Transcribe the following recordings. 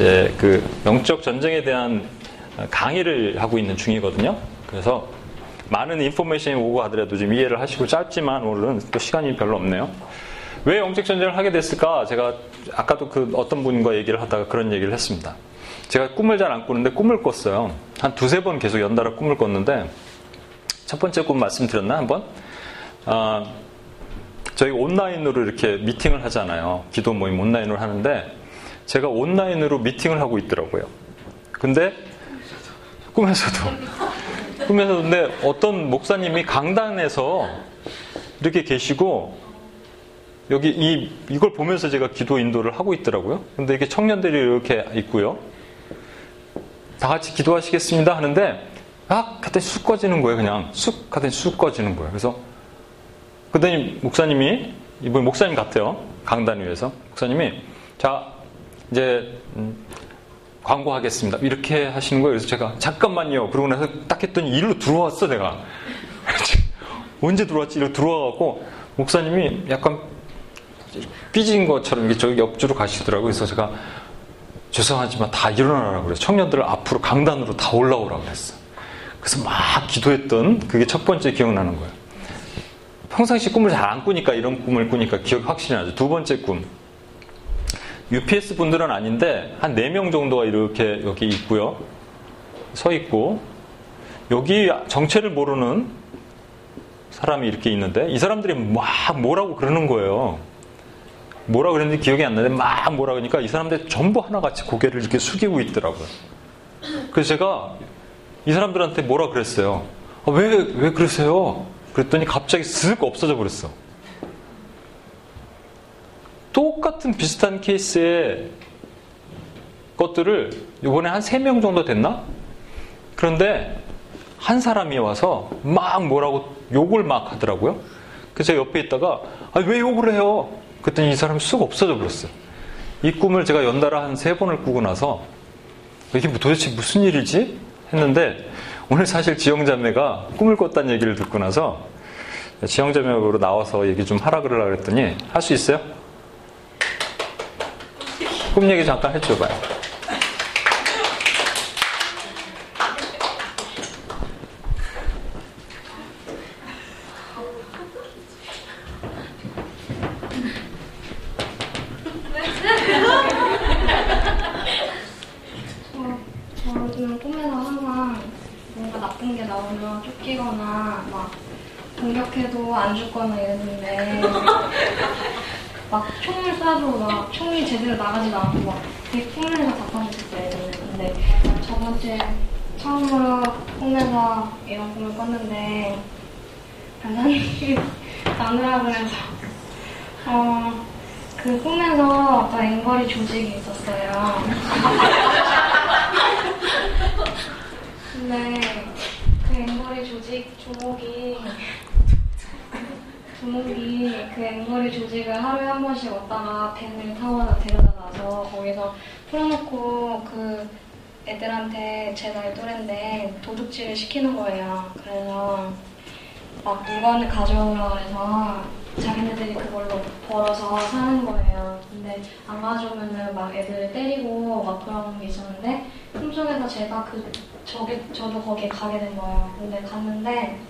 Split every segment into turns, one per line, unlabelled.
이제 그 영적 전쟁에 대한 강의를 하고 있는 중이거든요. 그래서 많은 인포메이션이 오고 하더라도 좀 이해를 하시고 짧지만 오늘은 또 시간이 별로 없네요. 왜 영적 전쟁을 하게 됐을까? 제가 아까도 그 어떤 분과 얘기를 하다가 그런 얘기를 했습니다. 제가 꿈을 잘 안 꾸는데 꿈을 꿨어요. 한 두세 번 계속 연달아 꿈을 꿨는데 첫 번째 꿈 말씀드렸나 한번? 아, 저희 온라인으로 이렇게 미팅을 하잖아요. 기도 모임 온라인으로 하는데 제가 온라인으로 미팅을 하고 있더라고요. 근데 꿈에서도 꿈에서도 근데 어떤 목사님이 강단에서 이렇게 계시고 여기 이 이걸 보면서 제가 기도 인도를 하고 있더라고요. 근데 이게 청년들이 이렇게 있고요. 다 같이 기도하시겠습니다 하는데 아, 하더니 쑥 꺼지는 거예요. 그냥 쑥 하더니 쑥 꺼지는 거예요. 그래서 그랬더니 목사님이 이분 목사님 같아요. 강단 위에서 목사님이 자 이제 음, 광고하겠습니다. 이렇게 하시는 거예요. 그래서 제가 잠깐만요. 그러고 나서 딱 했더니 일로 들어왔어 내가. 언제 들어왔지? 이렇게 들어와갖고 목사님이 약간 삐진 것처럼 이렇게 저기 옆주로 가시더라고요. 그래서 제가 죄송하지만 다 일어나라고 그래서 청년들 앞으로 강단으로 다 올라오라고 그랬어. 그래서 막 기도했던 그게 첫 번째 기억나는 거예요. 평상시 꿈을 잘 안 꾸니까 이런 꿈을 꾸니까 기억이 확실히 나죠. 두 번째 꿈. UPS 분들은 아닌데 한 4명 정도가 이렇게 여기 있고요. 서 있고 여기 정체를 모르는 사람이 이렇게 있는데 이 사람들이 막 뭐라고 그러는 거예요. 뭐라 그랬는지 기억이 안 나는데 막 뭐라 그러니까 이 사람들 전부 하나같이 고개를 이렇게 숙이고 있더라고요. 그래서 제가 이 사람들한테 뭐라 그랬어요. 아, 왜, 왜 그러세요? 그랬더니 갑자기 쓱 없어져 버렸어. 똑같은 비슷한 케이스의 것들을 이번에 한 3명 정도 됐나? 그런데 한 사람이 와서 막 뭐라고 욕을 막 하더라고요. 그래서 옆에 있다가 아, 왜 욕을 해요? 그랬더니 이 사람이 쑥 없어져 버렸어요. 이 꿈을 제가 연달아 한 세 번을 꾸고 나서 이게 뭐 도대체 무슨 일이지? 했는데 오늘 사실 지영자매가 꿈을 꿨다는 얘기를 듣고 나서 지영자매로 나와서 얘기 좀 하라 그러려고 그랬더니 할 수 있어요? 꿈 얘기 잠깐 해줘봐요.
어, 저는 꿈에서 항상 뭔가 나오면 쫓기거나 막 공격해도 안 죽거나 이랬는데 막 총을 쏴도 막 총이 제대로 나가지도 않고 막 되게 꿈에서 답답했었어요. 근데 저번주에 처음으로 꿈에서 이런 꿈을 꿨는데 간사님이 나누라 그래서 어, 그 꿈에서 어떤 앵거리 조직이 있었어요. 근데 조직 조목이 조목이 그 앵거리 조직을 하루에 한 번씩 왔다가 밴을 타고 데려다 놔서 거기서 풀어놓고 그 애들한테 제 나이 또래인데 도둑질을 시키는 거예요. 그래서 막 물건을 가져오라고 해서 자기네들이 그걸로 벌어서 사는 거예요. 근데 안 가져오면은 막 애들 때리고 막 그런 게 있었는데 꿈속에서 제가 그 저기 저도 거기에 가게 된 거예요. 근데 갔는데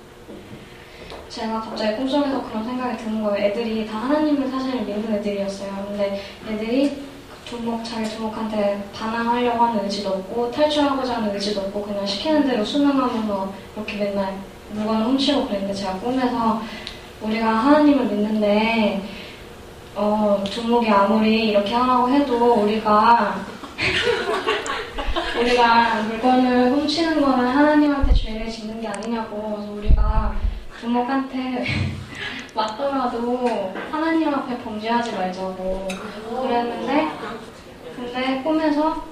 제가 갑자기 꿈속에서 그런 생각이 드는 거예요. 애들이 다 하나님을 사실 믿는 애들이었어요. 근데 애들이 두목 자기 두목한테 반항하려고 하는 의지도 없고 탈출하고자 하는 의지도 없고 그냥 시키는 대로 순응하면서 이렇게 맨날 물건을 훔치고 그랬는데 제가 꿈에서 우리가 하나님을 믿는데 어, 두목이 아무리 이렇게 하라고 해도 우리가 우리가 물건을 훔치는 거는 하나님한테 죄를 짓는 게 아니냐고 그래서 우리가 두목한테 맞더라도 하나님 앞에 범죄하지 말자고 그랬는데 근데 꿈에서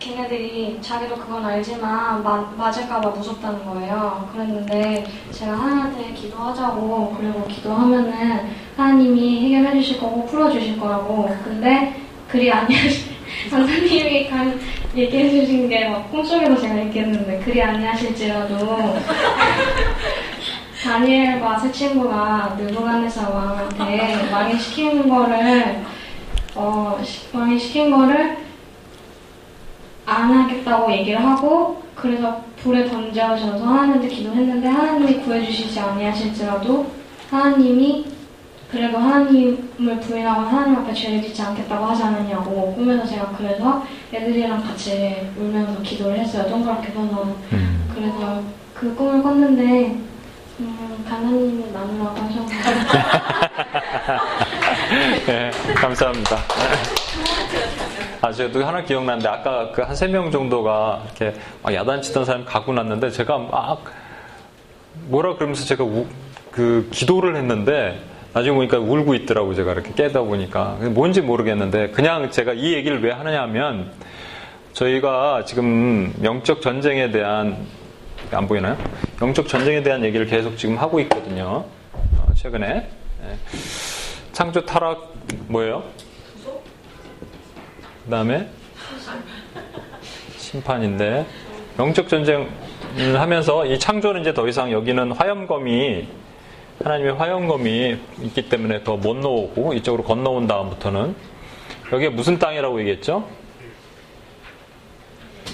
걔네들이 자기도 그건 알지만 마, 맞을까봐 무섭다는 거예요. 그랬는데 제가 하나님한테 기도하자고 그리고 기도하면은 하나님이 해결해 주실 거고 풀어 주실 거라고. 근데 그리 아니하시 선생님이 간 얘기해 주신 게막 꿈속에서 제가 얘기했는데 그리 아니하실지라도 다니엘과 세 친구가 느부갓네살 왕한테 망해시키는 거를 어, 시- 망해시킨 거를 안 하겠다고 얘기를 하고 그래서 불에 던져져서 하나님한테 기도했는데 하나님이 구해주시지 아니하실지라도 하나님이 그래도 하나님을 부인하고 하나님 앞에 죄를 짓지 않겠다고 하지 않았냐고 꿈에서 제가 그래서 애들이랑 같이 울면서 기도를 했어요 동그랗게 서서
음.
그래서 그 꿈을 꿨는데 음, 하나님이 나누라고
네, 감사합니다. 아, 저도 하나 기억나는데, 아까 그 한 세 명 정도가 이렇게 막 야단치던 사람이 가고 났는데, 제가 막 뭐라 그러면서 제가 우- 그 기도를 했는데, 나중에 보니까 울고 있더라고, 제가 이렇게 깨다 보니까. 뭔지 모르겠는데, 그냥 제가 이 얘기를 왜 하느냐 하면, 저희가 지금 영적 전쟁에 대한, 안 보이나요? 영적 전쟁에 대한 얘기를 계속 지금 하고 있거든요. 어, 최근에. 예. 창조 타락 뭐예요? 그 다음에 심판인데 영적 전쟁을 하면서 이 창조는 이제 더 이상 여기는 화염검이 하나님의 화염검이 있기 때문에 더못 놓고 이쪽으로 건너온 다음부터는 여기에 무슨 땅이라고 얘기했죠?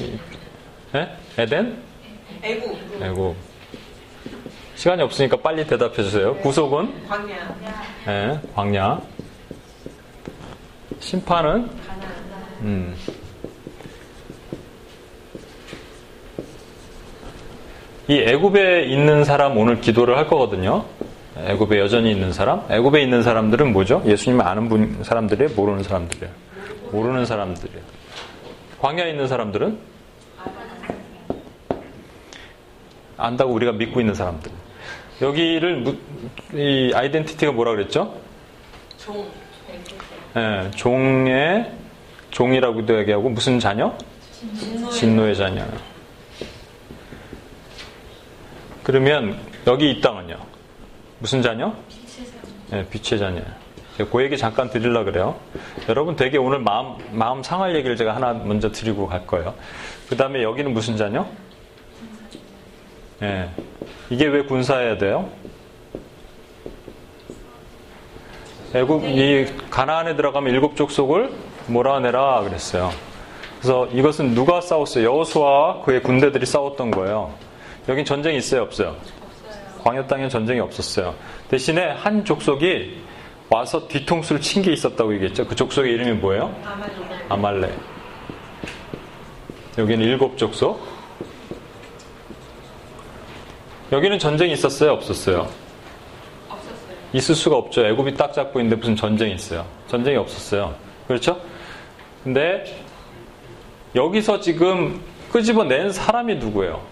이- 예? 에덴?
애국,
아이고 시간이 없으니까 빨리 대답해 주세요. 구속은
광야,
예, 광야. 심판은 음. 이 애굽에 있는 사람 오늘 기도를 할 거거든요. 애굽에 여전히 있는 사람. 애굽에 있는 사람들은 뭐죠? 예수님을 아는 분 사람들이에요, 모르는 사람들이에요. 모르는 사람들이에요. 광야에 있는 사람들은 안다고 우리가 믿고 있는 사람들. 여기를 무- 이 아이덴티티가 뭐라 그랬죠?
종,
예, 종의 종이라고도 얘기하고 무슨 자녀?
진노의,
진노의 자녀. 그러면 여기 이 땅은요? 무슨 자녀? 예, 빛의 자녀. 제가 그 얘기 잠깐 드리려 그래요. 여러분 되게 오늘 마음 마음 상할 얘기를 제가 하나 먼저 드리고 갈 거예요. 그 다음에 여기는 무슨 자녀? 예. 이게 왜 군사해야 돼요? 애굽 이 가나안에 들어가면 일곱 족속을 몰아내라 그랬어요. 그래서 이것은 누가 싸웠어요? 여호수아와 그의 군대들이 싸웠던 거예요. 여긴 전쟁이 있어요, 없어요? 광야 땅엔 전쟁이 없었어요. 대신에 한 족속이 와서 뒤통수를 친 게 있었다고 얘기했죠. 그 족속의 이름이 뭐예요? 아말레. 여기는 일곱 족속. 여기는 전쟁이 있었어요, 없었어요?
없었어요.
있을 수가 없죠. 애굽이 딱 잡고 있는데 무슨 전쟁이 있어요. 전쟁이 없었어요. 그렇죠? 근데 여기서 지금 끄집어낸 사람이 누구예요?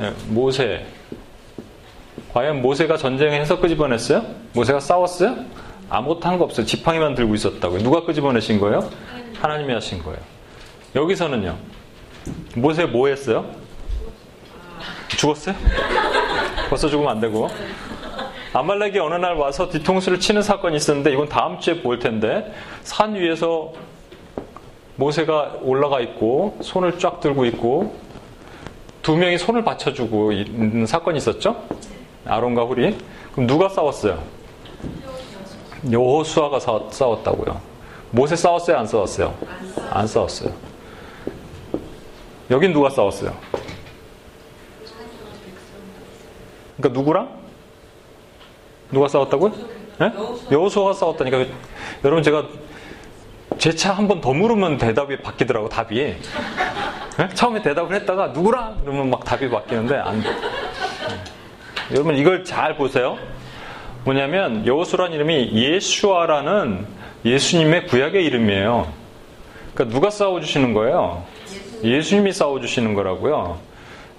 네, 모세. 과연 모세가 전쟁해서 끄집어냈어요? 모세가 싸웠어요? 아무것도 한 거 없어요. 지팡이만 들고 있었다고요. 누가 끄집어내신 거예요? 하나님이 하신 거예요. 여기서는요. 모세 뭐 했어요? 죽었어요? 벌써 죽으면 안 되고. 아말렉이 어느 날 와서 뒤통수를 치는 사건이 있었는데 이건 다음 주에 볼 텐데 산 위에서 모세가 올라가 있고 손을 쫙 들고 있고 두 명이 손을 받쳐주고 있는 사건이 있었죠? 아론과 후리. 그럼 누가 싸웠어요? 여호수아가 싸- 싸웠다고요. 모세 싸웠어요? 안 싸웠어요? 안 싸웠어요. 여긴 누가 싸웠어요? 그러니까 누구랑? 누가 싸웠다고요? 예? 여호수아가 싸웠다니까. 여러분 제가 재차 한 번 더 물으면 대답이 바뀌더라고 답이. 예? 처음에 대답을 했다가 누구랑 그러면 막 답이 바뀌는데 안 돼. 예. 여러분 이걸 잘 보세요. 뭐냐면 여호수란 이름이 예수아라는 예수님의 구약의 이름이에요. 그러니까 누가 싸워 주시는 거예요? 예수님이 싸워 주시는 거라고요.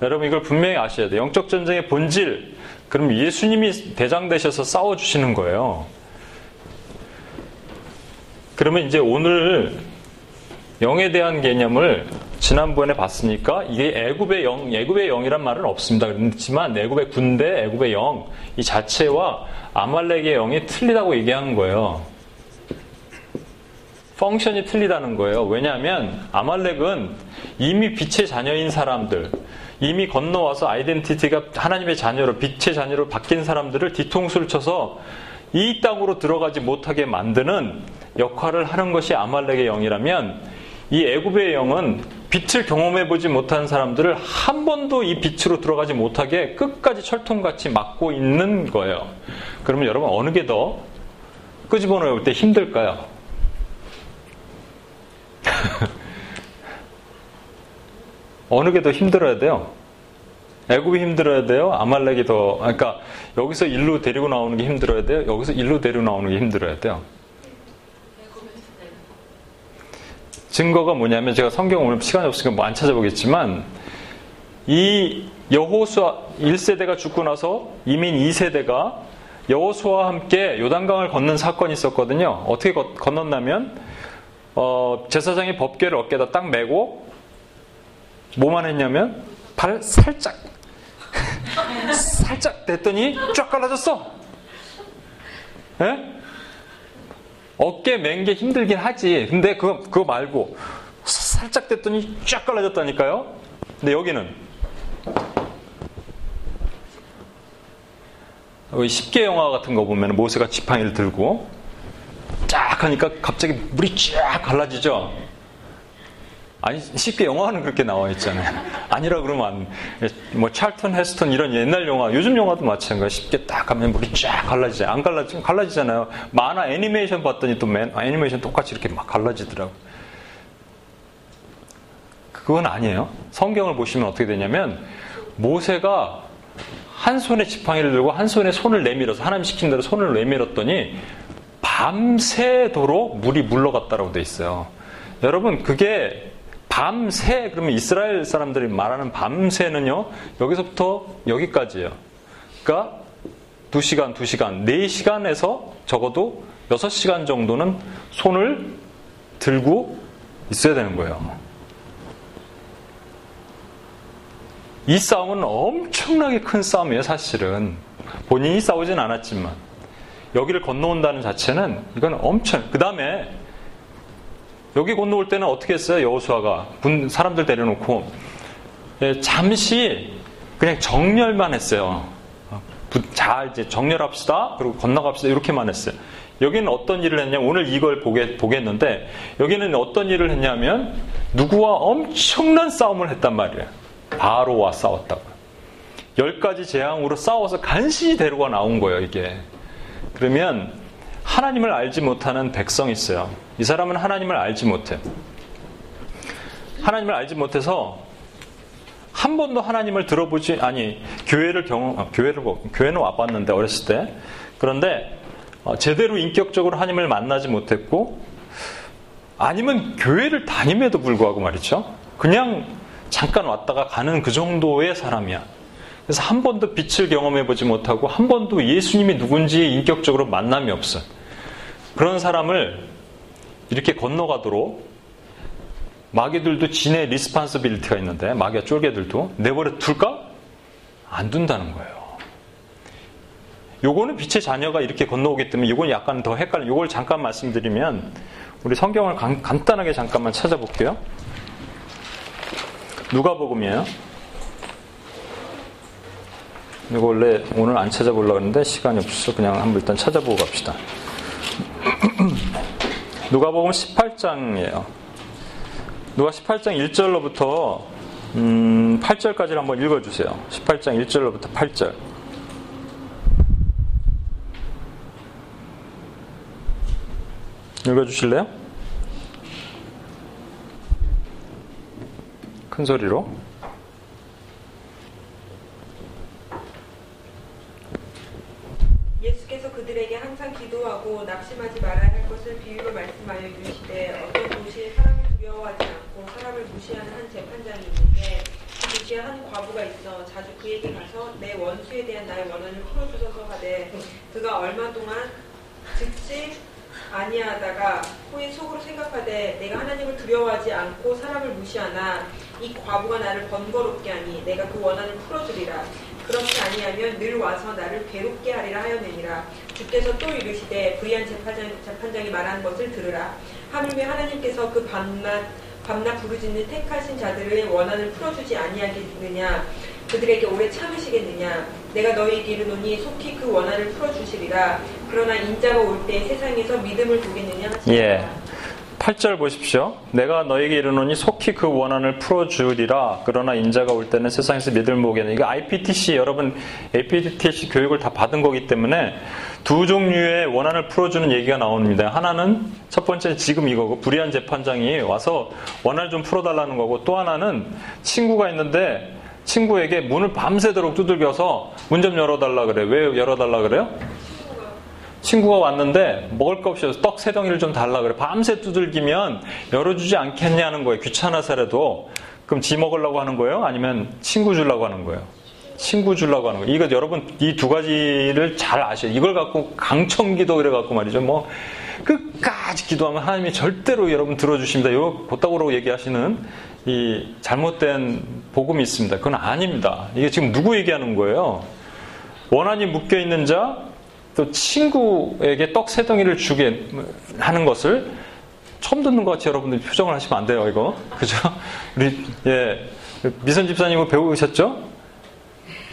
여러분 이걸 분명히 아셔야 돼요. 영적 전쟁의 본질. 그럼 예수님이 대장 되셔서 싸워 주시는 거예요. 그러면 이제 오늘 영에 대한 개념을 지난번에 봤으니까 이게 애굽의 영, 애굽의 영이란 말은 없습니다. 그렇지만 애굽의 군대, 애굽의 영 이 자체와 아말렉의 영이 틀리다고 얘기하는 거예요. 펑션이 틀리다는 거예요. 왜냐하면 아말렉은 이미 빛의 자녀인 사람들, 이미 건너와서 아이덴티티가 하나님의 자녀로 빛의 자녀로 바뀐 사람들을 뒤통수를 쳐서 이 땅으로 들어가지 못하게 만드는 역할을 하는 것이 아말렉의 영이라면 이 애굽의 영은 빛을 경험해 보지 못한 사람들을 한 번도 이 빛으로 들어가지 못하게 끝까지 철통같이 막고 있는 거예요. 그러면 여러분 어느 게 더 끄집어 놓을 때 힘들까요? 어느 게 더 힘들어야 돼요? 애굽이 힘들어야 돼요? 아말렉이 더 그러니까 여기서 일로 데리고 나오는 게 힘들어야 돼요? 여기서 일로 데리고 나오는 게 힘들어야 돼요? 증거가 뭐냐면 제가 성경 오늘 시간이 없으니까 뭐 안 찾아보겠지만 이 여호수아 1세대가 죽고 나서 이민 2세대가 여호수아와 함께 요단강을 건넌 사건이 있었거든요. 어떻게 건넜냐면 어, 제사장이 법궤를 어깨에다 딱 메고 뭐만 했냐면 발 살짝 살짝 됐더니 쫙 갈라졌어. 예? 어깨 맨 게 힘들긴 하지. 근데 그거, 그거 말고 살짝 됐더니 쫙 갈라졌다니까요. 근데 여기는 여기 10개 영화 같은 거 보면 모세가 지팡이를 들고 쫙 하니까 갑자기 물이 쫙 갈라지죠. 아니 쉽게 영화는 그렇게 나와 있잖아요. 아니라 그러면 안, 뭐 찰턴 헤스턴 이런 옛날 영화, 요즘 영화도 마찬가지. 쉽게 딱 하면 물이 쫙 갈라지지. 안 갈라지 갈라지잖아요. 만화 애니메이션 봤더니 또 맨, 애니메이션 똑같이 이렇게 막 갈라지더라고. 그건 아니에요. 성경을 보시면 어떻게 되냐면 모세가 한 손에 지팡이를 들고 한 손에 손을 내밀어서 하나님 시킨 대로 손을 내밀었더니 밤새도록 물이 물러갔다라고 돼 있어요. 여러분 그게 밤새 그러면 이스라엘 사람들이 말하는 밤새는요 여기서부터 여기까지예요. 그러니까 2시간, 2시간, 4시간에서 적어도 6시간 정도는 손을 들고 있어야 되는 거예요. 이 싸움은 엄청나게 큰 싸움이에요, 사실은. 본인이 싸우진 않았지만. 여기를 건너온다는 자체는 이건 엄청, 그 다음에 여기 건너올 때는 어떻게 했어요? 여호수아가 군 사람들 데려놓고 예, 잠시 그냥 정렬만 했어요. 자 이제 정렬합시다. 그리고 건너갑시다. 이렇게만 했어요. 여기는 어떤 일을 했냐면 오늘 이걸 보게, 보겠는데 여기는 어떤 일을 했냐면 누구와 엄청난 싸움을 했단 말이에요. 바로와 싸웠다고. 열 가지 재앙으로 싸워서 간신히 데려가 나온 거예요, 이게. 그러면 하나님을 알지 못하는 백성이 있어요. 이 사람은 하나님을 알지 못해. 하나님을 알지 못해서 한 번도 하나님을 들어보지 아니 교회를 경험 아, 교회를 교회는 와봤는데 어렸을 때 그런데 어, 제대로 인격적으로 하나님을 만나지 못했고 아니면 교회를 다님에도 불구하고 말이죠. 그냥 잠깐 왔다가 가는 그 정도의 사람이야. 그래서 한 번도 빛을 경험해 보지 못하고 한 번도 예수님이 누군지 인격적으로 만남이 없어. 그런 사람을 이렇게 건너가도록 마귀들도 지네 responsibility가 있는데 마귀와 쫄개들도 내버려 둘까? 안 둔다는 거예요. 요거는 빛의 자녀가 이렇게 건너오기 때문에 이건 약간 더 헷갈려. 요걸 잠깐 말씀드리면 우리 성경을 간, 간단하게 잠깐만 찾아볼게요. 누가복음이에요. 이거 원래 오늘 안 찾아보려고 했는데 시간이 없어서 그냥 한번 일단 찾아보고 갑시다. 누가복음 18장이에요. 누가 18장 1절로부터 음, 8절까지를 한번 읽어주세요. 18장 1절로부터 8절. 읽어주실래요? 큰 소리로.
예수께서 그들에게 항상 기도하고 낙심하지 말아야 할 것을 비유로 말씀하여 이르시되 어떤 도시에 사람을 두려워하지 않고 사람을 무시하는 한 재판장이 있는데 그 도시에 한 과부가 있어 자주 그에게 가서 내 원수에 대한 나의 원한을 풀어주소서 하되 그가 얼마 동안 즉시 아니하다가 후에 속으로 생각하되 내가 하나님을 두려워하지 않고 사람을 무시하나 이 과부가 나를 번거롭게 하니 내가 그 원한을 풀어주리라 그렇지 아니하면 늘 와서 나를 괴롭게 하리라 하였느니라. 주께서 또 이르시되 불의한 재판장, 재판장이 말한 것을 들으라. 하물며 하나님께서 그 밤낮 밤낮 부르짖는 택하신 자들의 원한을 풀어주지 아니하겠느냐? 그들에게 오래 참으시겠느냐? 내가 너희에게 이르노니 속히 그 원한을 풀어주시리라. 그러나 인자가 올 때 세상에서 믿음을 보겠느냐? 하시니라.
예. 8절 보십시오. 내가 너에게 이르노니 속히 그 원한을 풀어주리라. 그러나 인자가 올 때는 세상에서 믿을 모겠는 이거 IPTC 여러분 APTC 교육을 다 받은 거기 때문에 두 종류의 원한을 풀어주는 얘기가 나옵니다. 하나는 첫 번째 지금 이거고 불의한 재판장이 와서 원한을 좀 풀어달라는 거고 또 하나는 친구가 있는데 친구에게 문을 밤새도록 두들겨서 문 좀 열어달라 그래. 왜 열어달라 그래요? 친구가 왔는데 먹을 거 없이 떡 세 덩이를 좀 달라 그래. 밤새 두들기면 열어주지 않겠냐는 거예요. 귀찮아서라도. 그럼 지 먹으려고 하는 거예요? 아니면 친구 주려고 하는 거예요? 친구 주려고 하는 거예요. 이거 여러분 이 두 가지를 잘 아셔요. 이걸 갖고 강청기도 그래 갖고 말이죠. 뭐 끝까지 기도하면 하나님이 절대로 여러분 들어주십니다. 이거 보따구로 얘기하시는 이 잘못된 복음이 있습니다. 그건 아닙니다. 이게 지금 누구 얘기하는 거예요? 원한이 묶여 있는 자, 또 친구에게 떡 세 덩이를 주게 하는 것을 처음 듣는 것 같이 여러분들 표정을 하시면 안 돼요, 이거. 그죠? 우리, 예. 미선 집사님은 배우셨죠?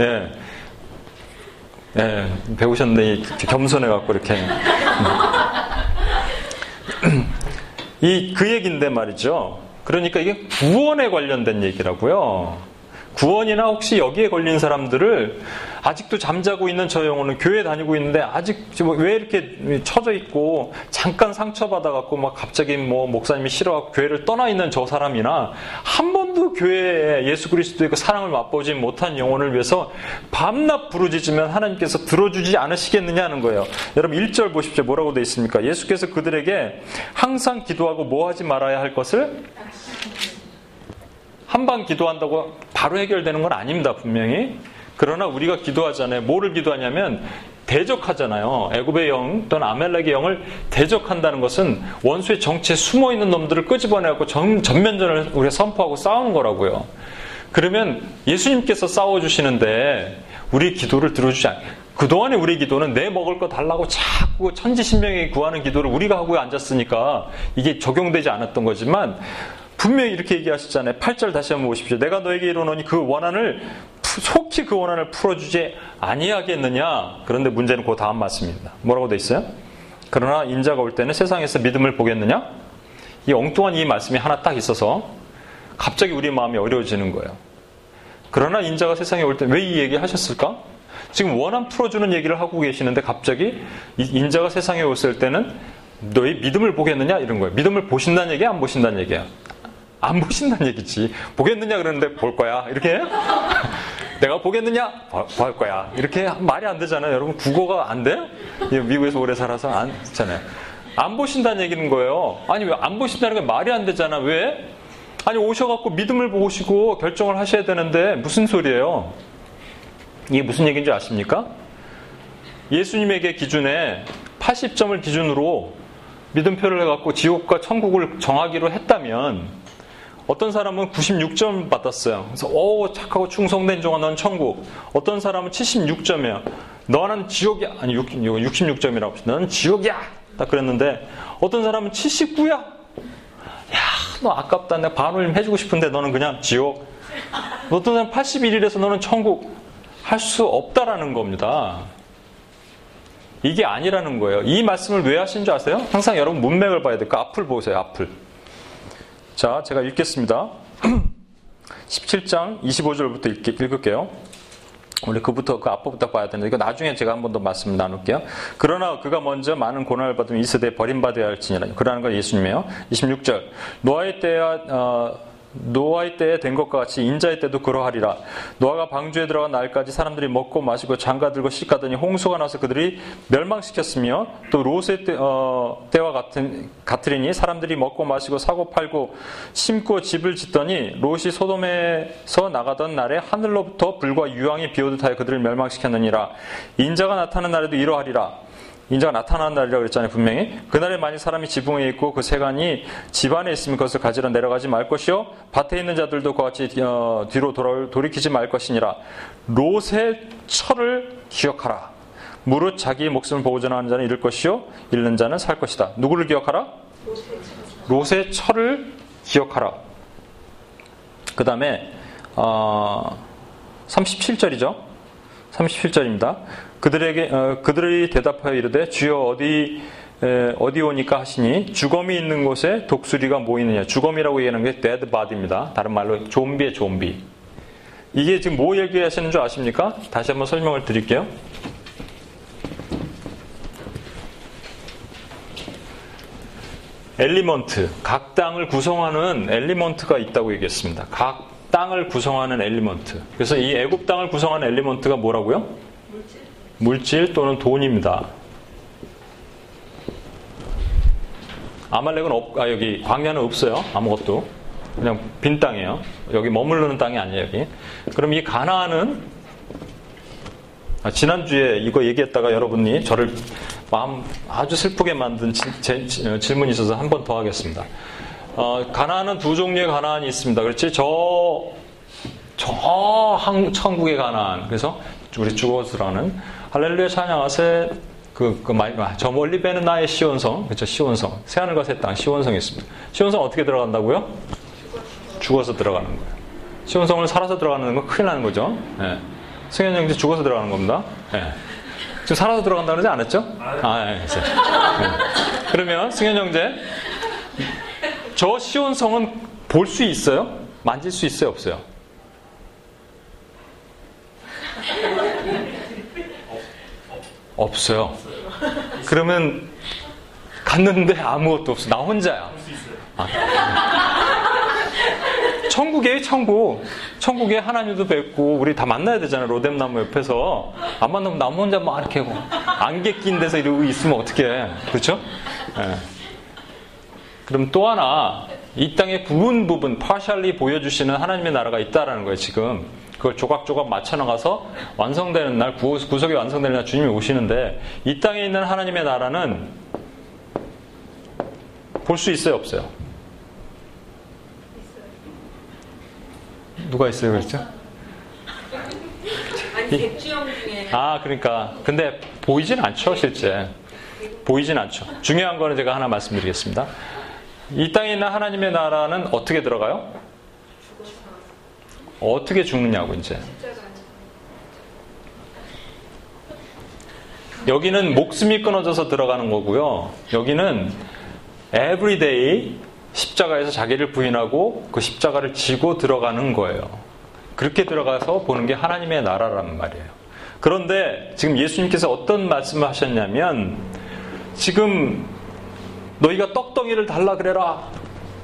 예. 예, 배우셨는데 겸손해갖고 이렇게. 이, 그 얘기인데 말이죠. 그러니까 이게 구원에 관련된 얘기라고요. 구원이나 혹시 여기에 걸린 사람들을 아직도 잠자고 있는 저 영혼은 교회 다니고 있는데 아직 왜 이렇게 처져 있고 잠깐 상처받아 갖고 막 갑자기 뭐 목사님이 싫어갖고 교회를 떠나 있는 저 사람이나 한 번도 교회에 예수 그리스도의 그 사랑을 맛보지 못한 영혼을 위해서 밤낮 부르짖으면 하나님께서 들어주지 않으시겠느냐는 거예요. 여러분 1절 보십시오. 뭐라고 되어 있습니까? 예수께서 그들에게 항상 기도하고 뭐 하지 말아야 할 것을 한 방 기도한다고 바로 해결되는 건 아닙니다, 분명히. 그러나 우리가 기도하잖아요. 뭐를 기도하냐면 대적하잖아요. 애굽의 영 또는 아멜렉의 영을 대적한다는 것은 원수의 정체에 숨어 있는 놈들을 끄집어내고 전, 전면전을 우리가 선포하고 싸우는 거라고요. 그러면 예수님께서 싸워 주시는데 우리 기도를 들어주지 않. 그동안에 우리 기도는 내 먹을 거 달라고 자꾸 천지신명에게 구하는 기도를 우리가 하고 앉았으니까 이게 적용되지 않았던 거지만 분명히 이렇게 얘기하시잖아요. 8절 다시 한번 보십시오. 내가 너에게 이르노니 그 원한을 속히 그 원한을 풀어주지 아니하겠느냐. 그런데 문제는 그 다음 말씀입니다. 뭐라고 돼 있어요? 그러나 인자가 올 때는 세상에서 믿음을 보겠느냐? 이 엉뚱한 이 말씀이 하나 딱 있어서 갑자기 우리 마음이 어려워지는 거예요. 그러나 인자가 세상에 올 때 왜 이 얘기 하셨을까? 지금 원한 풀어주는 얘기를 하고 계시는데 갑자기 인자가 세상에 왔을 때는 너희 믿음을 보겠느냐 이런 거예요. 믿음을 보신다는 얘기야, 안 보신다는 얘기야? 안 보신다는 얘기지. 보겠느냐 그러는데 볼 거야. 이렇게 내가 보겠느냐? 볼 거야. 이렇게 말이 안 되잖아요. 여러분 국어가 안 돼? 미국에서 오래 살아서 안 되잖아요. 안 보신다는 얘기는 거예요. 아니 왜 안 보신다는 게 말이 안 되잖아. 왜? 아니 오셔갖고 믿음을 보시고 결정을 하셔야 되는데 무슨 소리예요? 이게 무슨 얘기인지 아십니까? 예수님에게 기준에 80점을 기준으로 믿음표를 해갖고 지옥과 천국을 정하기로 했다면 어떤 사람은 96점 받았어요. 그래서 오 착하고 충성된 종아 넌 천국. 어떤 사람은 76점이야. 너는 지옥이야. 아니 6, 66점이라고 합시다. 너는 지옥이야. 딱 그랬는데 어떤 사람은 79야. 야, 너 아깝다. 내가 반올림 해주고 싶은데 너는 그냥 지옥. 어떤 사람 81일에서 너는 천국. 할 수 없다라는 겁니다. 이게 아니라는 거예요. 이 말씀을 왜 하신 줄 아세요? 항상 여러분 문맥을 봐야 돼요. 그 앞을 보세요. 앞을. 자, 제가 읽겠습니다. 17장 25절부터 읽, 읽을게요. 우리 그부터 그 앞부터 봐야 되는데 이거 나중에 제가 한 번 더 말씀 나눌게요. 그러나 그가 먼저 많은 고난을 받으면 이 세대에 버림받아야 할지니라. 그러는 건 예수님이에요. 26절. 노아의 때야 어, 노아의 때에 된 것과 같이 인자의 때도 그러하리라. 노아가 방주에 들어간 날까지 사람들이 먹고 마시고 장가들고 시가더니 홍수가 나서 그들이 멸망시켰으며 또 롯의 때, 어, 때와 같은 같으리니 사람들이 먹고 마시고 사고 팔고 심고 집을 짓더니 롯이 소돔에서 나가던 날에 하늘로부터 불과 유황이 비오듯 하여 그들을 멸망시켰느니라. 인자가 나타난 날에도 이러하리라. 인자가 나타나는 날이라고 그랬잖아요, 분명히. 그날에 만약 사람이 지붕에 있고 그 세간이 집 안에 있으면 그것을 가지러 내려가지 말 것이요. 밭에 있는 자들도 그와 같이 어, 뒤로 돌아, 돌이키지 말 것이니라. 롯의 철을 기억하라. 무릇 자기 목숨을 보호전하는 자는 잃을 것이요. 잃는 자는 살 것이다. 누구를 기억하라? 롯의 철을 기억하라. 그 다음에 어, 37절이죠. 37절입니다. 그들에게 어, 그들이 대답하여 이르되 주여 어디 에, 어디 오니까 하시니 주검이 있는 곳에 독수리가 모이느냐. 주검이라고 얘기하는 게 dead body입니다. 다른 말로 좀비의 좀비. 이게 지금 뭐 얘기하시는 줄 아십니까? 다시 한번 설명을 드릴게요. element, 각 땅을 구성하는 element가 있다고 얘기했습니다. 각 땅을 구성하는 element. 그래서 이 애굽 땅을 구성하는 element가 뭐라고요?
물질.
또는 돈입니다. 아말렉은 없, 아, 여기 광야는 없어요. 아무것도. 그냥 빈 땅이에요. 여기 머무르는 땅이 아니에요, 여기. 그럼 이 가나안은 아, 지난주에 이거 얘기했다가 여러분이 저를 마음 아주 슬프게 만든 지, 제, 지, 어, 질문이 있어서 한 번 더 하겠습니다. 어, 가나안은 두 종류의 가나안이 있습니다. 그렇지? 저, 저 한, 천국의 가나안. 그래서 우리 주거스라는 할렐루야 찬양하세 그, 그, 말, 아, 저 멀리 배는 나의 시온성. 그렇죠? 시온성. 새하늘과 새 땅, 시온성이 있습니다. 시온성 어떻게 들어간다고요? 죽어서 들어가는 거예요. 시온성을 살아서 들어가는 건 큰일 나는 거죠. 예. 승현 형제 죽어서 들어가는 겁니다. 예. 지금 살아서 들어간다 그러지 않았죠? 아, 예, 이제. 예. 그러면 승현 형제, 저 시온성은 볼 수 있어요? 만질 수 있어요? 없어요? 없어요. 그러면 갔는데 아무것도 없어. 나 혼자야. 아. 천국에 천국. 천국에 하나님도 뵙고 우리 다 만나야 되잖아요. 로뎀나무 옆에서 안 만나면 나 혼자 막 이렇게 하고 안개 낀 데서 이러고 있으면 어떡해. 그렇죠? 예. 그럼 또 하나 이 땅의 부분 부분 파셜리 보여주시는 하나님의 나라가 있다라는 거예요. 지금 그걸 조각조각 맞춰 나가서 완성되는 날 구, 구석이 완성되는 날 주님이 오시는데 이 땅에 있는 하나님의 나라는 볼 수 있어요, 없어요? 누가 있어요, 그랬죠?
아니 백주영 중에
아, 그러니까. 근데 보이진 않죠, 실제. 보이진 않죠. 중요한 거는 제가 하나 말씀드리겠습니다. 이 땅에 있는 하나님의 나라는 어떻게 들어가요? 어떻게 죽느냐고, 이제. 여기는 목숨이 끊어져서 들어가는 거고요. 여기는 everyday 십자가에서 자기를 부인하고 그 십자가를 지고 들어가는 거예요. 그렇게 들어가서 보는 게 하나님의 나라란 말이에요. 그런데 지금 예수님께서 어떤 말씀을 하셨냐면 지금 너희가 떡덩이를 달라 그래라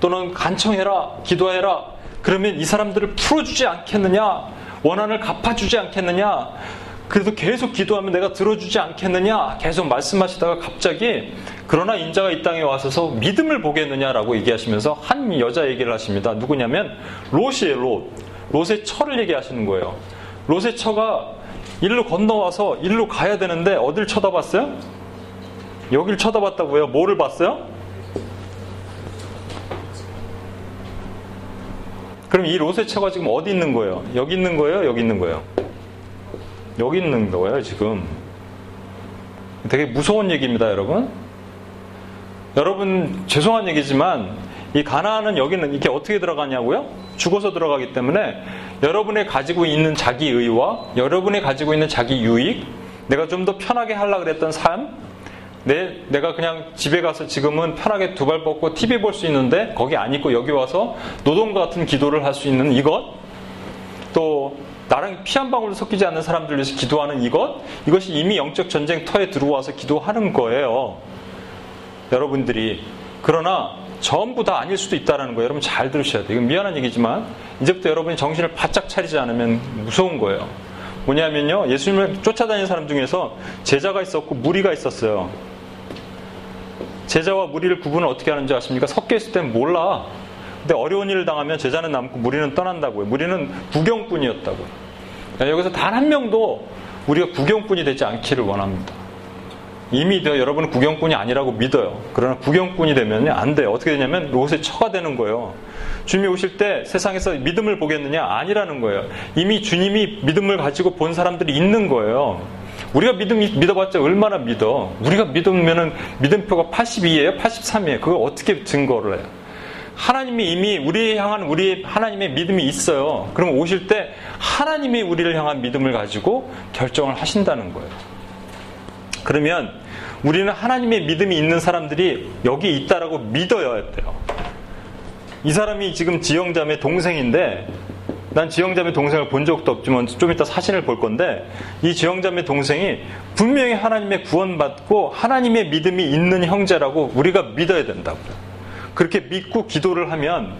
또는 간청해라 기도해라 그러면 이 사람들을 풀어주지 않겠느냐 원한을 갚아주지 않겠느냐 그래도 계속 기도하면 내가 들어주지 않겠느냐 계속 말씀하시다가 갑자기 그러나 인자가 이 땅에 와서서 믿음을 보겠느냐라고 얘기하시면서 한 여자 얘기를 하십니다. 누구냐면 롯이에요, 롯. 롯의 처를 얘기하시는 거예요. 롯의 처가 일로 건너와서 일로 가야 되는데 어딜 쳐다봤어요? 여길 쳐다봤다고요? 뭐를 봤어요? 그럼 이 롯의 처가 지금 어디 있는 거예요? 여기 있는 거예요? 여기 있는 거예요? 여기 있는 거예요, 지금. 되게 무서운 얘기입니다, 여러분. 여러분, 죄송한 얘기지만, 이 가나안은 여기는 이렇게 어떻게 들어가냐고요? 죽어서 들어가기 때문에 여러분의 가지고 있는 자기 의와 여러분이 가지고 있는 자기 유익, 내가 좀 더 편하게 하려고 그랬던 삶, 내, 내가 그냥 집에 가서 지금은 편하게 두 발 뻗고 TV 볼 수 있는데 거기 안 있고 여기 와서 노동과 같은 기도를 할 수 있는 이것, 또 나랑 피 한 방울도 섞이지 않는 사람들 위해서 기도하는 이것, 이것이 이미 영적 전쟁터에 들어와서 기도하는 거예요. 여러분들이. 그러나 전부 다 아닐 수도 있다는 거예요. 여러분 잘 들으셔야 돼요. 이건 미안한 얘기지만 이제부터 여러분이 정신을 바짝 차리지 않으면 무서운 거예요. 뭐냐면요. 예수님을 쫓아다니는 사람 중에서 제자가 있었고 무리가 있었어요. 제자와 무리를 구분을 어떻게 하는지 아십니까? 섞여 있을 땐 몰라. 근데 어려운 일을 당하면 제자는 남고 무리는 떠난다고요. 무리는 구경꾼이었다고요. 여기서 단 한 명도 우리가 구경꾼이 되지 않기를 원합니다. 이미 더 여러분은 구경꾼이 아니라고 믿어요. 그러나 구경꾼이 되면요 안 돼요. 어떻게 되냐면 롯의 처가 되는 거예요. 주님이 오실 때 세상에서 믿음을 보겠느냐 아니라는 거예요. 이미 주님이 믿음을 가지고 본 사람들이 있는 거예요. 우리가 믿음 믿어봤자 얼마나 믿어? 우리가 믿으면은 믿음표가 82예요, 83이에요. 그걸 어떻게 증거를 해요? 하나님이 이미 우리 향한 우리 하나님의 믿음이 있어요. 그럼 오실 때 하나님이 우리를 향한 믿음을 가지고 결정을 하신다는 거예요. 그러면 우리는 하나님의 믿음이 있는 사람들이 여기 있다라고 믿어야 돼요. 이 사람이 지금 지영자매 동생인데 난 지영자매 동생을 본 적도 없지만 좀 이따 사진을 볼 건데 이 지영자매 동생이 분명히 하나님의 구원받고 하나님의 믿음이 있는 형제라고 우리가 믿어야 된다고요. 그렇게 믿고 기도를 하면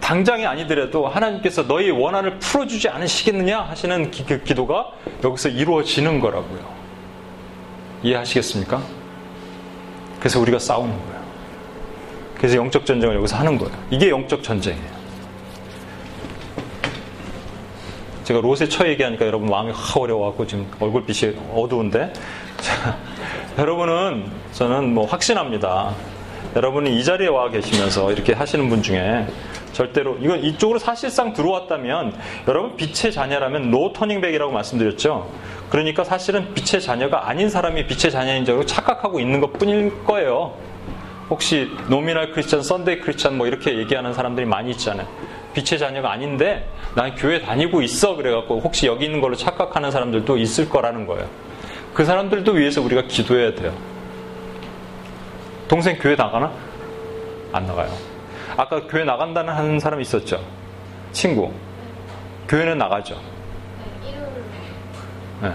당장이 아니더라도 하나님께서 너희 원한을 풀어주지 않으시겠느냐 하시는 기, 그 기도가 여기서 이루어지는 거라고요. 이해하시겠습니까? 그래서 우리가 싸우는 거예요. 그래서 영적 전쟁을 여기서 하는 거예요. 이게 영적 전쟁이에요. 제가 롯의 처 얘기하니까 여러분 마음이 확 어려워갖고 지금 얼굴빛이 어두운데 자, 여러분은 저는 뭐 확신합니다. 여러분이 이 자리에 와 계시면서 이렇게 하시는 분 중에 절대로 이건 이쪽으로 사실상 들어왔다면 여러분 빛의 자녀라면 노 터닝백이라고 말씀드렸죠. 그러니까 사실은 빛의 자녀가 아닌 사람이 빛의 자녀인 줄 착각하고 있는 것 뿐일 거예요. 혹시 nominal 크리스천, Sunday 크리스천 뭐 이렇게 얘기하는 사람들이 많이 있잖아요. 빛의 자녀가 아닌데 난 교회 다니고 있어 그래갖고 혹시 여기 있는 걸로 착각하는 사람들도 있을 거라는 거예요. 그 사람들도 위해서 우리가 기도해야 돼요. 동생 교회 나가나? 안 나가요. 아까 교회 나간다는 하는 사람 있었죠? 친구. 교회는 나가죠. 네.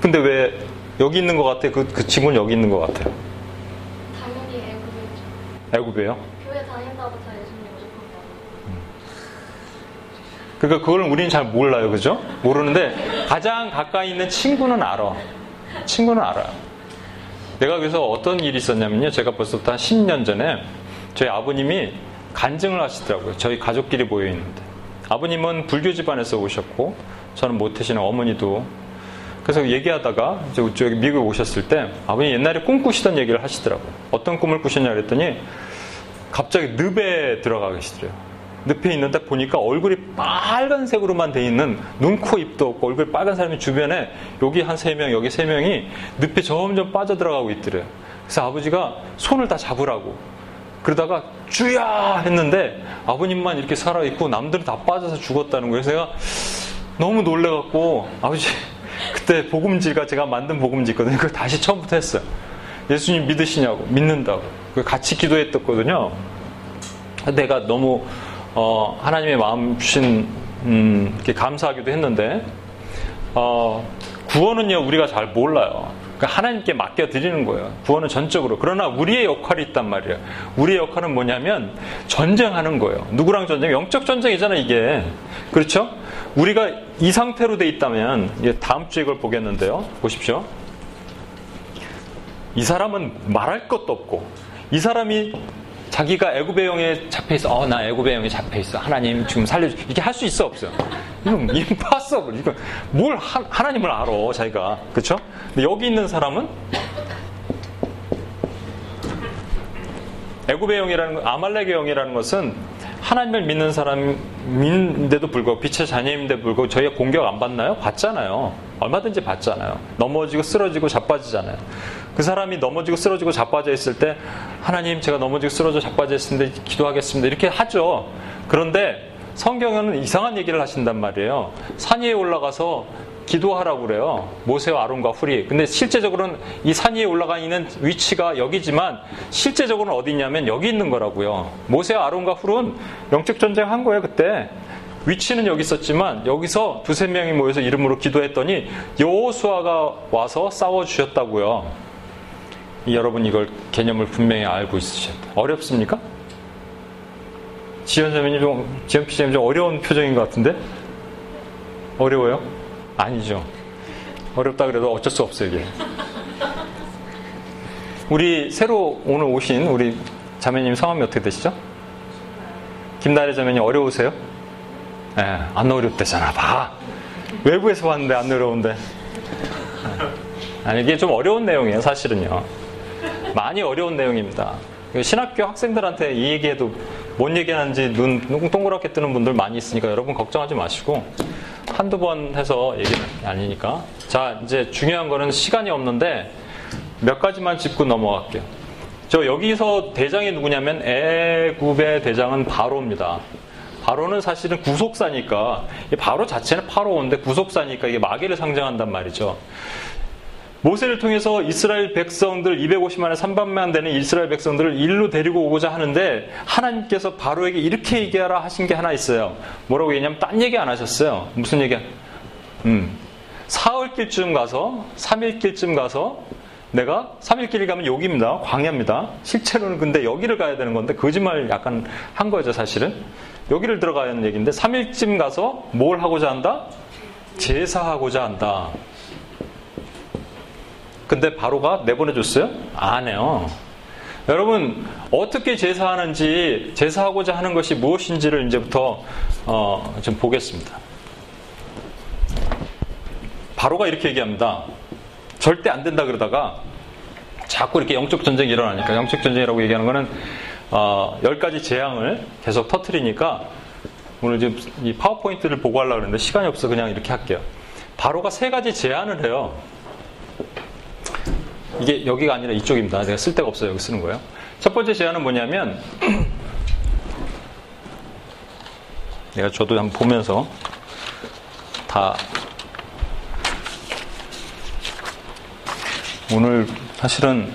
근데 왜 여기 있는 것 같아? 그, 그 친구는 여기 있는 것 같아요.
당연히 애국이죠.
애굽이에요? 그러니까 그걸 우리는 잘 몰라요, 그죠? 모르는데 가장 가까이 있는 친구는 알아. 친구는 알아요. 내가 그래서 어떤 일이 있었냐면요. 제가 벌써부터 한 10년 전에 저희 아버님이 간증을 하시더라고요. 저희 가족끼리 모여 있는데. 아버님은 불교 집안에서 오셨고, 저는 모태신앙 어머니도. 그래서 얘기하다가 이제 저기 미국에 오셨을 때 아버님 옛날에 꿈꾸시던 얘기를 하시더라고요. 어떤 꿈을 꾸셨냐 그랬더니 갑자기 늪에 들어가 계시더래요. 늪에 있는데 보니까 얼굴이 빨간색으로만 돼 있는 눈, 코, 입도 없고 얼굴 빨간 사람이 주변에 여기 한 세 명, 여기 세 명이 늪에 점점 빠져들어가고 있더래요. 그래서 아버지가 손을 다 잡으라고. 그러다가 주야 했는데 아버님만 이렇게 살아있고 남들은 다 빠져서 죽었다는 거예요. 그래서 제가 너무 놀래갖고 아버지 그때 복음지가 제가 만든 복음지 있거든요. 그걸 다시 처음부터 했어요. 예수님 믿으시냐고 믿는다고. 같이 기도했었거든요. 내가 너무 어, 하나님의 마음 주신 음, 이렇게 감사하기도 했는데 어, 구원은요 우리가 잘 몰라요. 그러니까 하나님께 맡겨 드리는 거예요. 구원은 전적으로. 그러나 우리의 역할이 있단 말이에요. 우리의 역할은 뭐냐면 전쟁하는 거예요. 누구랑 전쟁? 영적 전쟁이잖아 이게. 그렇죠? 우리가 이 상태로 돼 있다면 다음 주에 이걸 보겠는데요. 보십시오. 이 사람은 말할 것도 없고 이 사람이 자기가 애굽의 영에 잡혀 있어. 어, 나 애굽의 영에 잡혀 있어. 하나님 지금 살려줘. 이렇게 할 수 있어 없어요? 이건 임파서블. 이거 뭘 하, 하나님을 알아 자기가 그렇죠? 근데 여기 있는 사람은 애굽의 영이라는 아말렉의 영이라는 것은 하나님을 믿는 사람인데도 불구하고 빛의 자녀인데도 불구하고 저희가 공격 안 받나요? 받잖아요. 얼마든지 받잖아요. 넘어지고 쓰러지고 자빠지잖아요. 그 사람이 넘어지고 쓰러지고 자빠져 있을 때 하나님 제가 넘어지고 쓰러져 자빠져 있는데 기도하겠습니다. 이렇게 하죠. 그런데 성경은 이상한 얘기를 하신단 말이에요. 산 위에 올라가서 기도하라고 그래요. 모세와 아론과 훌이. 근데 실제적으로는 이 산 위에 올라가 있는 위치가 여기지만 실제적으로는 어디 있냐면 여기 있는 거라고요. 모세와 아론과 훌은 영적 전쟁 한 거예요, 그때. 위치는 여기 있었지만 여기서 두세 명이 모여서 이름으로 기도했더니 여호수아가 와서 싸워 주셨다고요. 여러분 이걸 개념을 분명히 알고 있으셔야 돼요. 어렵습니까? 지현 선생님 좀, 지현 PC님 좀 어려운 표정인 것 같은데? 어려워요? 아니죠. 어렵다 그래도 어쩔 수 없어요, 이게. 우리 새로 오늘 오신 우리 자매님 성함이 어떻게 되시죠? 김나래 자매님 어려우세요? 예, 네, 안 어렵대잖아, 봐. 외부에서 왔는데 안 어려운데. 아니, 이게 좀 어려운 내용이에요, 사실은요. 많이 어려운 내용입니다. 신학교 학생들한테 이 얘기해도 뭔 얘기하는지 눈 동그랗게 뜨는 분들 많이 있으니까 여러분 걱정하지 마시고 한두 번 해서 얘기는 아니니까. 자, 이제 중요한 거는 시간이 없는데 몇 가지만 짚고 넘어갈게요. 저 여기서 대장이 누구냐면 애굽의 대장은 바로입니다. 바로는 사실은 구속사니까 바로 자체는 파로인데 구속사니까 이게 마귀를 상징한단 말이죠. 모세를 통해서 이스라엘 백성들 250만에 3반만 되는 이스라엘 백성들을 일로 데리고 오고자 하는데 하나님께서 바로에게 이렇게 얘기하라 하신 게 하나 있어요. 뭐라고 얘기냐면 딴 얘기 안 하셨어요. 무슨 얘기? 음. 사흘길쯤 가서 3일길쯤 가서 내가 3일길이 가면 여기입니다. 광야입니다. 실제로는 근데 여기를 가야 되는 건데 거짓말 약간 한 거죠, 사실은. 여기를 들어가야 하는 얘기인데 3일쯤 가서 뭘 하고자 한다? 제사하고자 한다. 근데 바로가 내보내줬어요? 안 해요. 여러분 어떻게 제사하는지 제사하고자 하는 것이 무엇인지를 이제부터 어, 좀 보겠습니다. 바로가 이렇게 얘기합니다. 절대 안 된다 그러다가 자꾸 이렇게 영적 전쟁이 일어나니까 영적 전쟁이라고 얘기하는 거는 어, 10가지 재앙을 계속 터트리니까 오늘 지금 이 파워포인트를 보고 하려고 그랬는데 시간이 없어 그냥 이렇게 할게요. 바로가 세 가지 제안을 해요. 이게 여기가 아니라 이쪽입니다. 내가 쓸 데가 없어요. 여기 쓰는 거예요. 첫 번째 제안은 뭐냐면 내가 저도 한번 보면서 다 오늘 사실은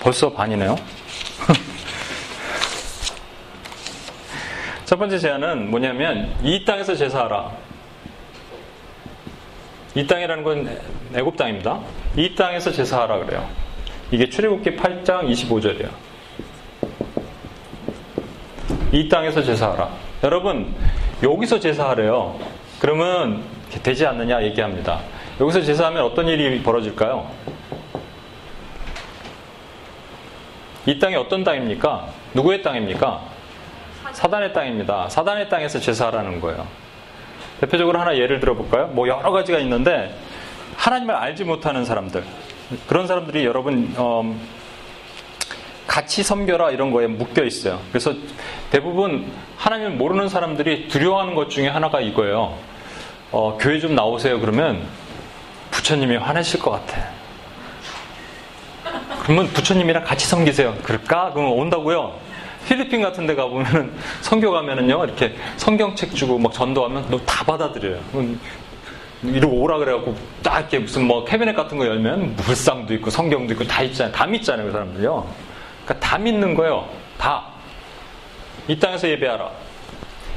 벌써 반이네요. 첫 번째 제안은 뭐냐면 이 땅에서 제사하라. 이 땅이라는 건 애굽 땅입니다. 이 땅에서 제사하라 그래요. 이게 출애굽기 8장 25절이에요. 이 땅에서 제사하라. 여러분 여기서 제사하래요. 그러면 되지 않느냐 얘기합니다. 여기서 제사하면 어떤 일이 벌어질까요? 이 땅이 어떤 땅입니까? 누구의 땅입니까? 사단의 땅입니다. 사단의 땅에서 제사하라는 거예요. 대표적으로 하나 예를 들어볼까요? 뭐 여러 가지가 있는데 하나님을 알지 못하는 사람들 그런 사람들이 여러분 어, 같이 섬겨라 이런 거에 묶여 있어요. 그래서 대부분 하나님을 모르는 사람들이 두려워하는 것 중에 하나가 이거예요. 어, 교회 좀 나오세요 그러면 부처님이 화내실 것 같아. 그러면 부처님이랑 같이 섬기세요. 그럴까? 그러면 온다고요. 필리핀 같은 데 가보면 성교 가면은요 이렇게 성경책 주고 막 전도하면 너 다 받아들여요. 이러고 오라 그래갖고 딱 이렇게 무슨 뭐 캐비넷 같은 거 열면 물상도 있고 성경도 있고 다 있잖아요. 다 믿잖아요 그 사람들요. 그러니까 다 믿는 거예요. 다. 이 땅에서 예배하라.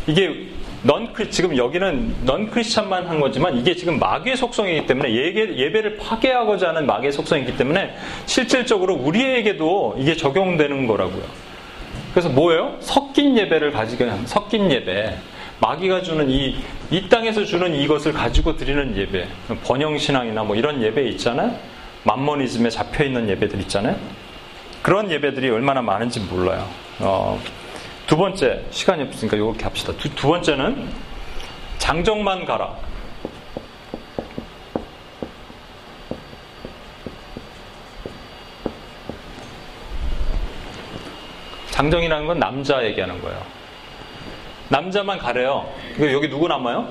이게 넌 크리 지금 여기는 넌 크리스찬만 한 거지만 이게 지금 마귀의 속성이기 때문에 예배, 예배를 파괴하고자 하는 마귀의 속성이기 때문에 실질적으로 우리에게도 이게 적용되는 거라고요. 그래서 뭐예요? 섞인 예배를 가지고 섞인 예배. 마귀가 주는 이, 이 땅에서 주는 이것을 가지고 드리는 예배. 번영신앙이나 뭐 이런 예배 있잖아요? 만머니즘에 잡혀 있는 예배들 있잖아요? 그런 예배들이 얼마나 많은지 몰라요. 어, 두 번째, 시간이 없으니까 이렇게 합시다. 두, 두 번째는 장정만 가라. 장정이라는 건 남자 얘기하는 거예요. 남자만 가래요. 여기 누구 남아요?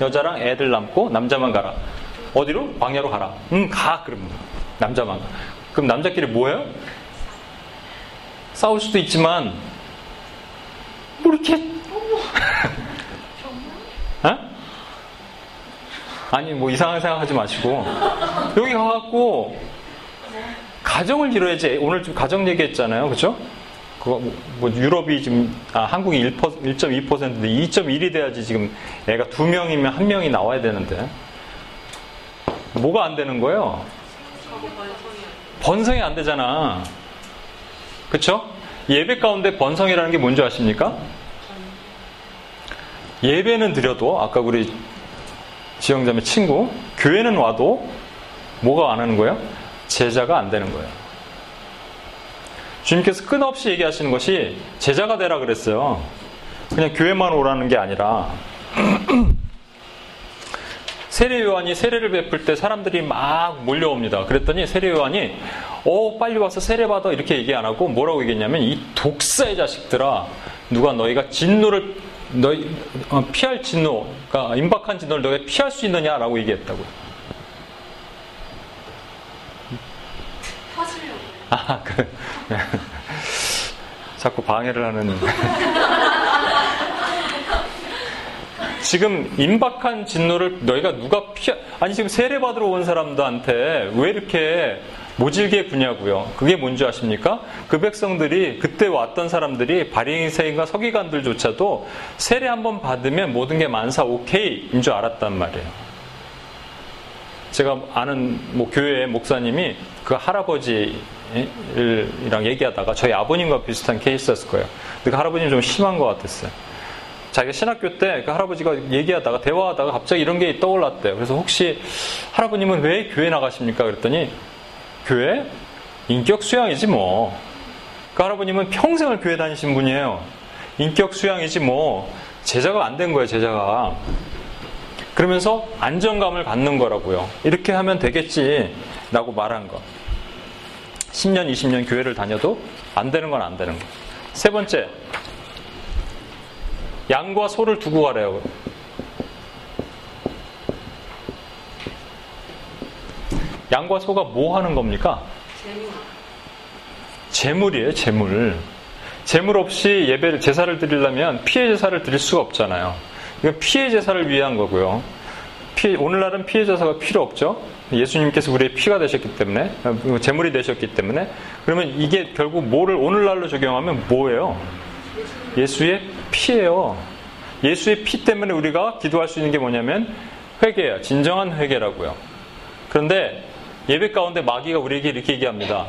여자랑 애들 남고 남자만 가라. 어디로? 광야로 가라. 음, 가. 그러면 남자만 가. 그럼 남자끼리 뭐예요? 싸울 수도 있지만 뭐 이렇게 어? 아니 뭐 이상한 생각하지 마시고 여기 가갖고 가정을 이뤄야지 오늘 좀 가정 얘기했잖아요 그죠? 그거 뭐 유럽이 지금 아, 한국이 1.2%인데 2.1이 돼야지 지금 애가 두 명이면 한 명이 나와야 되는데 뭐가 안 되는 거예요? 번성이 안 되잖아. 그쵸? 예배 가운데 번성이라는 게 뭔지 아십니까? 예배는 드려도 아까 우리 지영자매 친구 교회는 와도 뭐가 안 하는 거예요? 제자가 안 되는 거예요. 주님께서 끊없이 얘기하시는 것이 제자가 되라 그랬어요. 그냥 교회만 오라는 게 아니라 세례 요한이 세례를 베풀 때 사람들이 막 몰려옵니다. 그랬더니 세례 요한이 어 빨리 와서 세례 받아 이렇게 얘기 안 하고 뭐라고 얘기했냐면 이 독사의 자식들아 누가 너희가 진노를 너희 어, 피할 진노, 그러니까 임박한 진노를 너희가 피할 수 있느냐라고 얘기했다고요.
하시려고.
아, 그 자꾸 방해를 하는. 지금 임박한 진노를 너희가 누가 피하 아니 지금 세례 받으러 온 사람들한테 왜 이렇게 모질게 구냐고요. 그게 뭔지 아십니까? 그 백성들이 그때 왔던 사람들이 바리새인과 서기관들조차도 세례 한번 받으면 모든 게 만사 오케이인 줄 알았단 말이에요. 제가 아는 뭐 교회 목사님이 그 할아버지랑 얘기하다가 저희 아버님과 비슷한 케이스였을 거예요. 근데 그 할아버님 좀 심한 것 같았어요. 자기가 신학교 때 그 할아버지가 얘기하다가 대화하다가 갑자기 이런 게 떠올랐대요. 그래서 혹시 할아버님은 왜 교회 나가십니까? 그랬더니 교회 인격 수양이지 뭐. 그 할아버님은 평생을 교회 다니신 분이에요. 인격 수양이지 뭐 제자가 안 된 거예요. 제자가. 그러면서 안정감을 갖는 거라고요. 이렇게 하면 되겠지 라고 말한 거. 10년, 20년 교회를 다녀도 안 되는 건 안 되는 거. 세 번째, 양과 소를 두고 가래요. 양과 소가 뭐 하는 겁니까?
재물.
재물이에요, 재물. 재물 없이 예배를, 제사를 드리려면 피해 제사를 드릴 수가 없잖아요. 이건 피해 제사를 위한 거고요. 피, 오늘날은 피해 제사가 필요 없죠. 예수님께서 우리의 피가 되셨기 때문에, 재물이 되셨기 때문에. 그러면 이게 결국 뭐를 오늘날로 적용하면 뭐예요? 예수의 피예요. 예수의 피 때문에 우리가 기도할 수 있는 게 뭐냐면 회개예요. 진정한 회개라고요. 그런데 예배 가운데 마귀가 우리에게 이렇게 얘기합니다.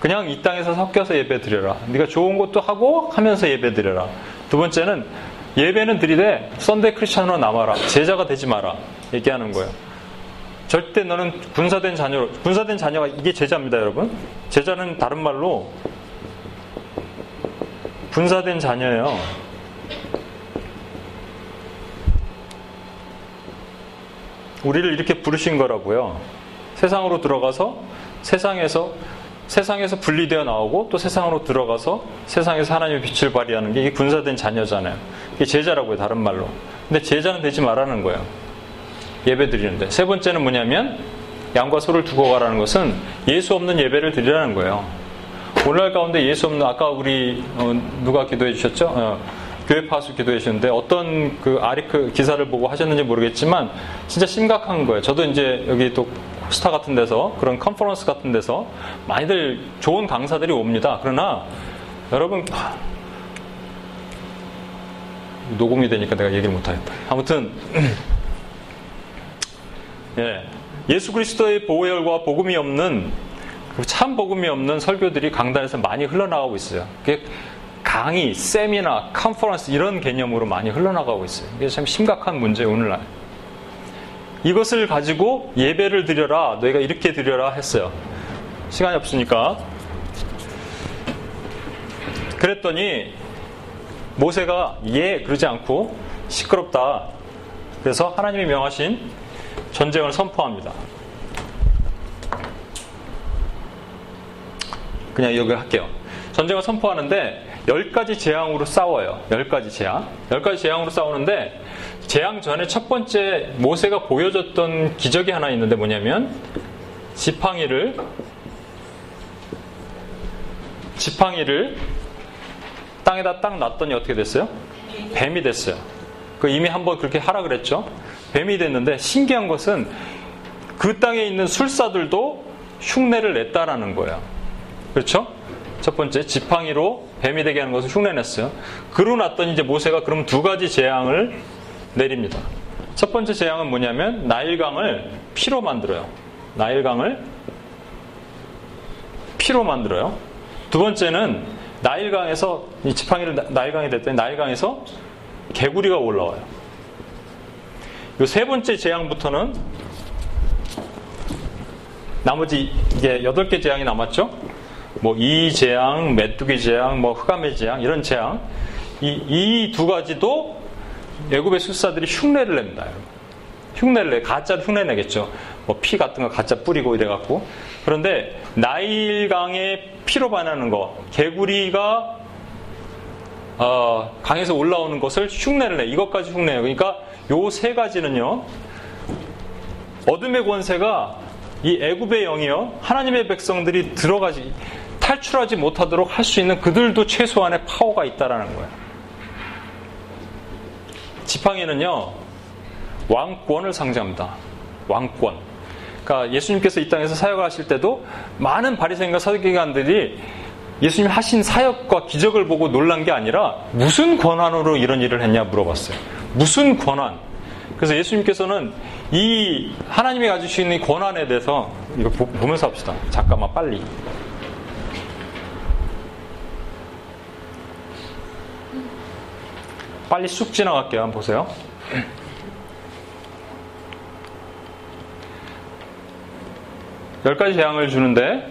그냥 이 땅에서 섞여서 예배 드려라. 네가 좋은 것도 하고 하면서 예배 드려라. 두 번째는 예배는 드리되 Sunday 크리스천으로 남아라. 제자가 되지 마라. 얘기하는 거예요. 절대 너는 군사된 자녀로 군사된 자녀가 이게 제자입니다, 여러분. 제자는 다른 말로 군사된 자녀예요. 우리를 이렇게 부르신 거라고요. 세상으로 들어가서 세상에서 세상에서 분리되어 나오고 또 세상으로 들어가서 세상에서 하나님의 빛을 발휘하는 게 이게 군사된 자녀잖아요. 이게 제자라고요, 다른 말로. 근데 제자는 되지 말라는 거예요. 예배 드리는데. 세 번째는 뭐냐면 양과 소를 두고 가라는 것은 예수 없는 예배를 드리라는 거예요. 오늘날 가운데 예수 없는 아까 우리 어, 누가 기도해 주셨죠? 어, 교회 파수 기도해 주셨는데 어떤 그 아리크 기사를 보고 하셨는지 모르겠지만 진짜 심각한 거예요. 저도 이제 여기 또 스타 같은 데서 그런 컨퍼런스 같은 데서 많이들 좋은 강사들이 옵니다. 그러나 여러분 녹음이 되니까 내가 얘기를 못하겠다. 아무튼 예, 예수 그리스도의 보혈과 복음이 없는 그참 복음이 없는 설교들이 강단에서 많이 흘러나가고 있어요. 그게 강의, 세미나, 컨퍼런스 이런 개념으로 많이 흘러나가고 있어요. 이게 참 심각한 문제예요, 오늘날. 이것을 가지고 예배를 드려라, 너희가 이렇게 드려라 했어요. 시간이 없으니까. 그랬더니 모세가 예 그러지 않고 시끄럽다. 그래서 하나님이 명하신 전쟁을 선포합니다. 그냥 여기 할게요. 전쟁을 선포하는데 10가지 재앙으로 싸워요. 10가지 재앙. 10가지 재앙으로 싸우는데 재앙 전에 첫 번째 모세가 보여줬던 기적이 하나 있는데 뭐냐면 지팡이를 지팡이를 땅에다 딱 놨더니 어떻게 됐어요? 뱀이 됐어요. 그 이미 한번 그렇게 하라 그랬죠. 뱀이 됐는데 신기한 것은 그 땅에 있는 술사들도 흉내를 냈다라는 거예요. 그렇죠? 첫 번째 지팡이로 뱀이 되게 하는 것을 흉내냈어요. 그러고 났더니 이제 모세가 그럼 두 가지 재앙을 내립니다. 첫 번째 재앙은 뭐냐면 나일강을 피로 만들어요. 나일강을 피로 만들어요. 두 번째는 나일강에서 이 지팡이를 나일강이 됐더니 나일강에서 개구리가 올라와요. 이 세 번째 재앙부터는 나머지 이게 여덟 개 재앙이 남았죠. 뭐 이 재앙, 메뚜기 재앙, 뭐 흑암의 재앙 이런 재앙 이 이 두 가지도 애굽의 술사들이 흉내를 냅니다. 흉내를 내, 가짜로 흉내 내겠죠. 뭐 피 같은 거 가짜 뿌리고 이래갖고. 그런데 나일강의 피로 반하는 거, 개구리가 어, 강에서 올라오는 것을 흉내를 내. 이것까지 흉내요. 그러니까 요 세 가지는요. 어둠의 권세가 이 애굽의 영이요. 하나님의 백성들이 들어가지 탈출하지 못하도록 할 수 있는 그들도 최소한의 파워가 있다라는 거예요. 지팡이는요. 왕권을 상징합니다. 왕권. 그러니까 예수님께서 이 땅에서 사역을 하실 때도 많은 바리새인과 서기관들이 예수님 하신 사역과 기적을 보고 놀란 게 아니라 무슨 권한으로 이런 일을 했냐 물어봤어요. 무슨 권한? 그래서 예수님께서는 이 하나님이 가지시는 이 권한에 대해서 이거 보, 보면서 합시다. 잠깐만 빨리. 빨리 쑥 지나갈게요. 한번 보세요. 열 가지 재앙을 주는데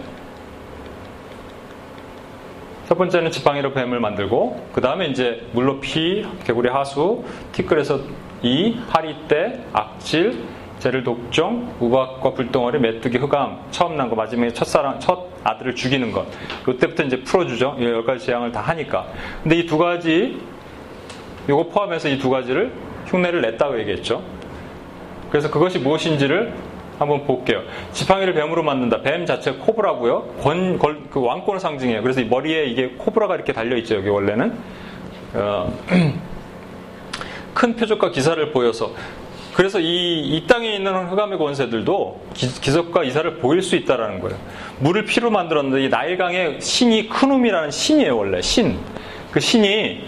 첫 번째는 지팡이로 뱀을 만들고 그 다음에 이제 물로 피, 개구리 하수, 티끌에서 이, 파리떼, 악질, 재를 독종, 우박과 불덩어리, 메뚜기, 흑암, 처음 난 거, 마지막에 첫사랑, 첫 아들을 죽이는 것. 이때부터 이제 풀어주죠. 이열 가지 재앙을 다 하니까. 근데 이 두 가지, 이거 포함해서 이 두 가지를 흉내를 냈다고 얘기했죠. 그래서 그것이 무엇인지를 한번 볼게요. 지팡이를 뱀으로 만든다. 뱀 자체가 코브라고요. 권, 걸, 그 왕권을 상징해요. 그래서 이 머리에 이게 코브라가 이렇게 달려있죠. 여기 원래는. 어, 큰 표적과 기사를 보여서 그래서 이, 이 땅에 있는 흑암의 권세들도 기, 기적과 이사를 보일 수 있다라는 거예요. 물을 피로 만들었는데 이 나일강의 신이 크눔이라는 신이에요 원래 신. 그 신이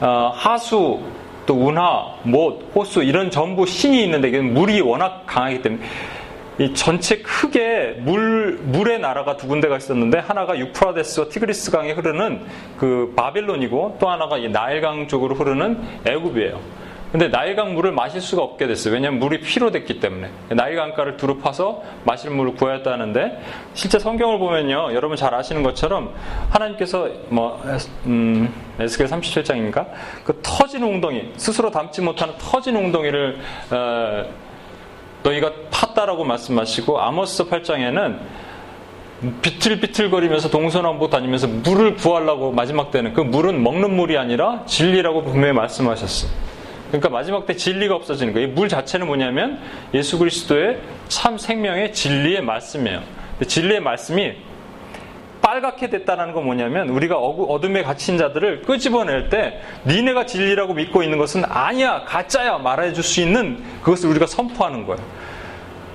어, 하수 또 운하, 못, 호수 이런 전부 신이 있는데 물이 워낙 강하기 때문에 이 전체 크게 물 물의 나라가 두 군데가 있었는데 하나가 유프라데스와 티그리스 강에 흐르는 그 바벨론이고 또 하나가 이 나일강 쪽으로 흐르는 애굽이에요. 근데 나일강 물을 마실 수가 없게 됐어요. 왜냐하면 물이 피로 됐기 때문에 나일강가를 두루 파서 마실 물을 구하였다는데 실제 성경을 보면요, 여러분 잘 아시는 것처럼 하나님께서 뭐 음, 에스겔 37장인가 그 터진 웅덩이 스스로 담지 못하는 터진 웅덩이를 어, 너희가 팠다라고 말씀하시고 아모스 8장에는 비틀비틀거리면서 동서남북 다니면서 물을 구하려고 마지막 때는 그 물은 먹는 물이 아니라 진리라고 분명히 말씀하셨어요. 그러니까 마지막 때 진리가 없어지는 거예요. 이물 자체는 뭐냐면 예수 그리스도의 참 생명의 진리의 말씀이에요. 진리의 말씀이 빨갛게 됐다는 건 뭐냐면 우리가 어둠에 갇힌 자들을 끄집어낼 때 니네가 진리라고 믿고 있는 것은 아니야 가짜야 말해줄 수 있는 그것을 우리가 선포하는 거예요.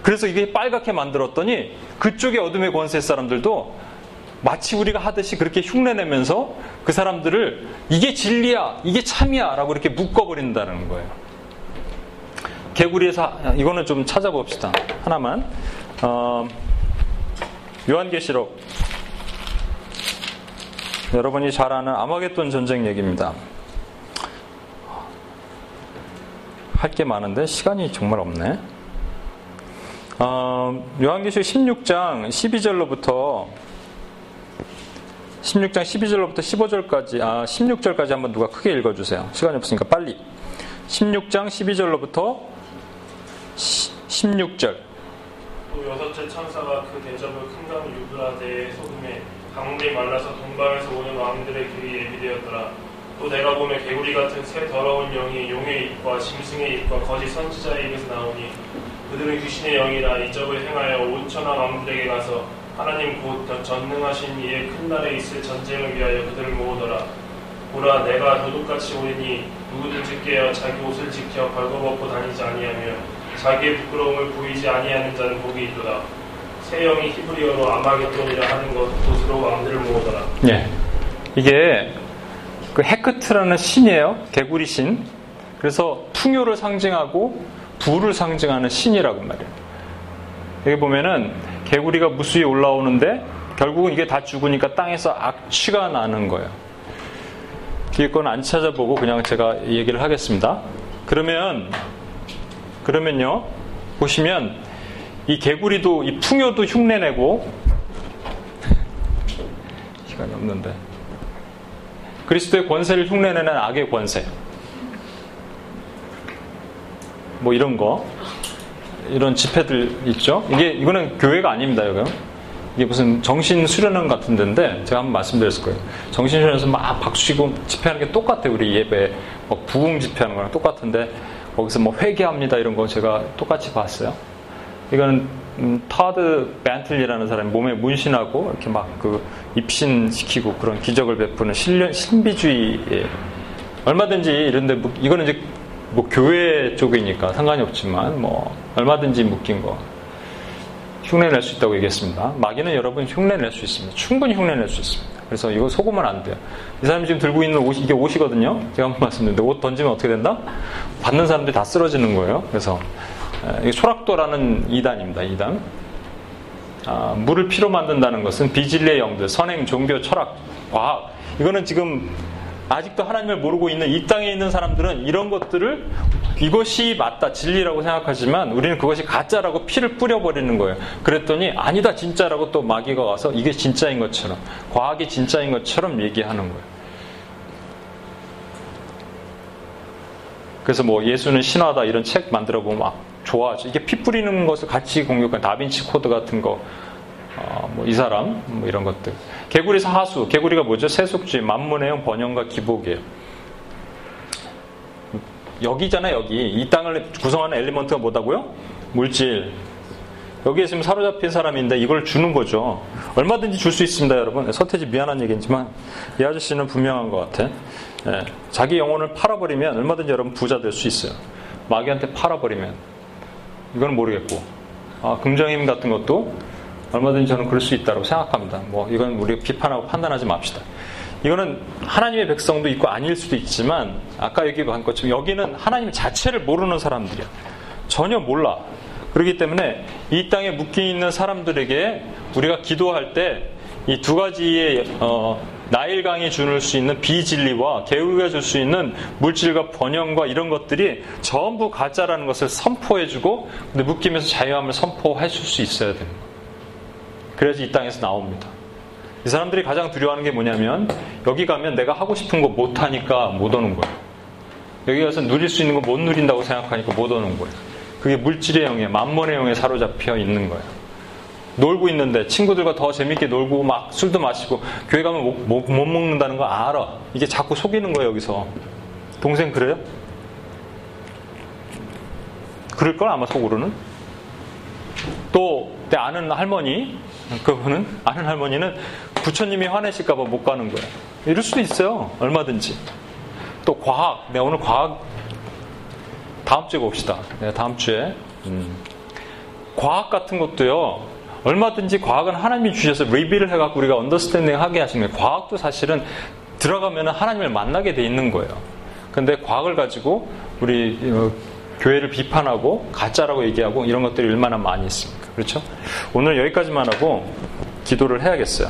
그래서 이게 빨갛게 만들었더니 그쪽의 어둠의 권세 사람들도 마치 우리가 하듯이 그렇게 흉내내면서 그 사람들을 이게 진리야, 이게 참이야 라고 이렇게 묶어버린다는 거예요. 개구리에서, 이거는 좀 찾아봅시다. 하나만. 어, 요한계시록. 여러분이 잘 아는 아마겟돈 전쟁 얘기입니다. 할 게 많은데 시간이 정말 없네. 어, 요한계시록 16장 12절로부터 16장 12절로부터 15절까지, 아, 16절까지 한번 누가 크게 읽어주세요. 시간이 없으니까 빨리. 16장 12절로부터 16절.
또 여섯째 천사가 그 대접을 큰강 유브라데의 소금에 강물이 말라서 동방에서 오는 왕들의 길이 예비되었더라. 또 내가 보면 개구리 같은 새 더러운 영이 용의 입과 짐승의 입과 거짓 선지자의 입에서 나오니 그들은 귀신의 영이라 이적을 행하여 온천하 왕들에게 가서 하나님 곧 전능하신 이의 큰 날에 있을 전쟁을 위하여 그들을 모으더라. 보라 내가 도둑같이 오리니 누구든지 깨어 자기 옷을 지켜 벌거벗고 다니지 아니하며 자기의 부끄러움을 보이지 아니하는 자는 복이 있도다. 새 영이 히브리어로 아마겟돈이라 하는 것 곳으로 왕들을 모으더라.
예. 이게 그 헤크트라는 신이에요. 개구리 신. 그래서 풍요를 상징하고 부를 상징하는 신이라고 말이에요. 여기 보면은 개구리가 무수히 올라오는데 결국은 이게 다 죽으니까 땅에서 악취가 나는 거예요. 뒤에 건 안 찾아보고 그냥 제가 얘기를 하겠습니다. 그러면 그러면요 보시면 이 개구리도 이 풍요도 흉내내고 시간이 없는데 그리스도의 권세를 흉내내는 악의 권세 뭐 이런 거 이런 집회들 있죠. 이게 이거는 교회가 아닙니다, 여기. 이게 무슨 정신 수련원 같은 데인데 제가 한번 말씀드렸을 거예요. 정신 수련원에서 막 박수치고 집회하는 게 똑같아요. 우리 예배 뭐 부흥 집회하는 거랑 똑같은데 거기서 뭐 회개합니다 이런 거 제가 똑같이 봤어요. 이거는 음, 타드 벤틀리라는 사람이 몸에 문신하고 이렇게 막 그 입신시키고 그런 기적을 베푸는 신비주의 얼마든지 이런데 뭐 이거는 이제 뭐 교회 쪽이니까 상관이 없지만 뭐 얼마든지 묶인 거 흉내 낼 수 있다고 얘기했습니다. 마귀는 여러분 흉내 낼 수 있습니다. 충분히 흉내 낼 수 있습니다. 그래서 이거 속으면 안 돼요. 이 사람이 지금 들고 있는 옷이 이게 옷이거든요. 제가 한번 말씀드렸는데 옷 던지면 어떻게 된다? 받는 사람들이 다 쓰러지는 거예요. 그래서 이게 소락도라는 이단입니다. 이단. 아, 물을 피로 만든다는 것은 비진리의 영들, 선행, 종교, 철학, 과학. 이거는 지금 아직도 하나님을 모르고 있는 이 땅에 있는 사람들은 이런 것들을 이것이 맞다, 진리라고 생각하지만 우리는 그것이 가짜라고 피를 뿌려버리는 거예요. 그랬더니 아니다, 진짜라고 또 마귀가 와서 이게 진짜인 것처럼, 과학이 진짜인 것처럼 얘기하는 거예요. 그래서 뭐 예수는 신화다 이런 책 만들어 보면 막 좋아하죠. 이게 피 뿌리는 것을 같이 공격한 다빈치 코드 같은 거, 어, 뭐이 사람, 뭐 이런 것들. 개구리 사하수, 개구리가 뭐죠? 세속주의, 만문의형, 번영과 기복이에요. 여기잖아요, 여기. 이 땅을 구성하는 엘리먼트가 뭐다고요? 물질. 여기에 지금 사로잡힌 사람인데 이걸 주는 거죠. 얼마든지 줄 수 있습니다, 여러분. 서태지 미안한 얘기지만 이 아저씨는 분명한 것 같아. 예, 자기 영혼을 팔아버리면 얼마든지 여러분 부자 될 수 있어요. 마귀한테 팔아버리면. 이건 모르겠고. 아, 긍정힘 같은 것도 얼마든지 저는 그럴 수 있다고 생각합니다. 뭐 이건 우리가 비판하고 판단하지 맙시다. 이거는 하나님의 백성도 있고 아닐 수도 있지만 아까 여기 한 것처럼 여기는 하나님 자체를 모르는 사람들이야. 전혀 몰라. 그렇기 때문에 이 땅에 묶여 있는 사람들에게 우리가 기도할 때 이 두 가지의 어, 나일강이 주는 수 있는 비진리와 개우가 줄 수 있는 물질과 번영과 이런 것들이 전부 가짜라는 것을 선포해주고 근데 묶이면서 자유함을 선포하실 수 있어야 됩니다. 그래서 이 땅에서 나옵니다. 이 사람들이 가장 두려워하는 게 뭐냐면 여기 가면 내가 하고 싶은 거 못 하니까 못 오는 거예요. 여기 가서 누릴 수 있는 거 못 누린다고 생각하니까 못 오는 거예요. 그게 물질의 영에 만mon의 영에 사로잡혀 있는 거예요. 놀고 있는데 친구들과 더 재밌게 놀고 막 술도 마시고 교회 가면 못, 못, 못 먹는다는 거 알아. 이게 자꾸 속이는 거예요 여기서. 동생 그래요? 그럴 걸 아마 속으로는. 또 내 아는 할머니 그분은 아는 할머니는 부처님이 화내실까봐 못 가는 거예요. 이럴 수도 있어요. 얼마든지. 또 과학. 내가 오늘 과학 다음 주에 봅시다. 네, 다음 주에. 음. 과학 같은 것도요. 얼마든지 과학은 하나님이 주셔서 리빌을 해갖고 우리가 언더스탠딩 하게 거예요. 과학도 사실은 들어가면 하나님을 만나게 돼 있는 거예요. 근데 과학을 가지고 우리 어, 교회를 비판하고 가짜라고 얘기하고 이런 것들이 얼마나 많이 있습니까? 그렇죠? 오늘 여기까지만 하고 기도를 해야겠어요.